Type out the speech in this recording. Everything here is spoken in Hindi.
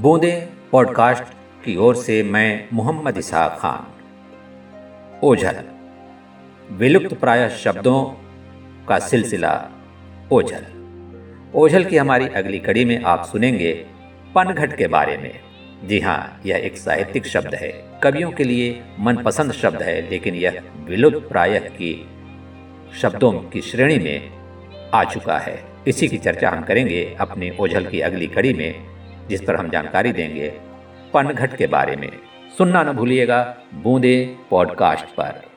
बूंदे पॉडकास्ट की ओर से मैं मोहम्मद इसहाक खान। ओझल विलुप्त प्राय शब्दों का सिलसिला ओझल। ओझल की हमारी अगली कड़ी में आप सुनेंगे पनघट के बारे में। जी हाँ यह एक साहित्यिक शब्द है। कवियों के लिए मनपसंद शब्द है, लेकिन यह विलुप्त प्राय की शब्दों की श्रेणी में आ चुका है। इसी की चर्चा हम करेंगे अपने ओझल की अगली कड़ी में। जिस पर हम जानकारी देंगे पनघट के बारे में। सुनना न भूलिएगा, बूंदे पॉडकास्ट पर।